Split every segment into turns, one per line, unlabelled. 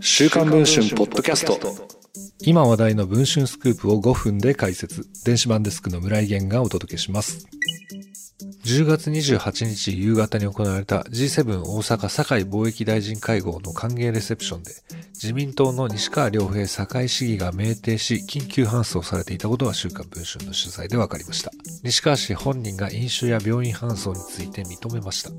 週刊文春ポッドキャスト。
今話題の文春スクープを5分で解説。電子版デスクの村井源がお届けします。10月28日夕方に行われた G7 大阪堺貿易大臣会合の歓迎レセプションで自民党の西川良平堺市議が酩酊し緊急搬送されていたことが週刊文春の取材で分かりました。西川氏本人が飲酒や病院搬送について認めました。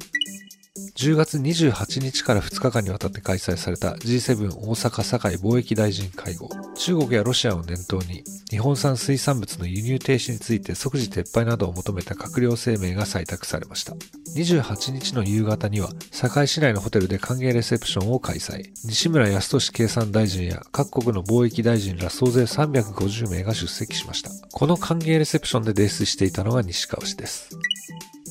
10月28日から2日間にわたって開催された G7 大阪堺貿易大臣会合。中国やロシアを念頭に、日本産水産物の輸入停止について即時撤廃などを求めた閣僚声明が採択されました。28日の夕方には、堺市内のホテルで歓迎レセプションを開催。西村康稔経産大臣や各国の貿易大臣ら総勢350名が出席しました。この歓迎レセプションで泥酔していたのが西川氏です。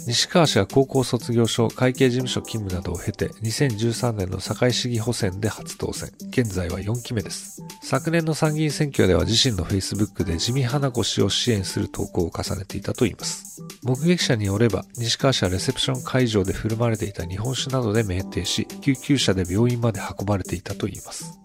西川氏は高校卒業所、会計事務所勤務などを経て、2013年の堺市議補選で初当選。現在は4期目です。昨年の参議院選挙では自身の Facebook で自見花子氏を支援する投稿を重ねていたといいます。目撃者によれば、西川氏はレセプション会場で振る舞われていた日本酒などで酩酊し、救急車で病院まで運ばれていたといいます。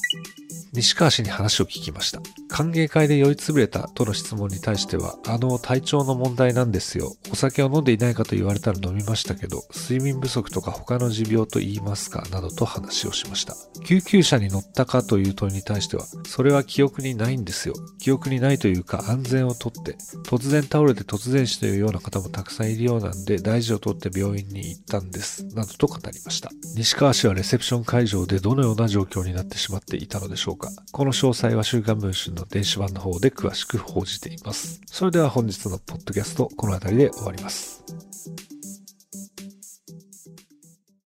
西川氏に話を聞きました。歓迎会で酔いつぶれたとの質問に対しては、あの体調の問題なんですよ。お酒を飲んでいないかと言われたら飲みましたけど、睡眠不足とか他の持病と言いますか、などと話をしました。救急車に乗ったかという問いに対しては、それは記憶にないんですよ。記憶にないというか安全をとって、突然倒れて突然死というような方もたくさんいるようなんで、大事をとって病院に行ったんです。などと語りました。西川氏はレセプション会場でどのような状況になってしまっていたのでしょうか。この詳細は週刊文春の電子版の方で詳しく報じています。それでは本日のポッドキャスト、この辺りで終わります。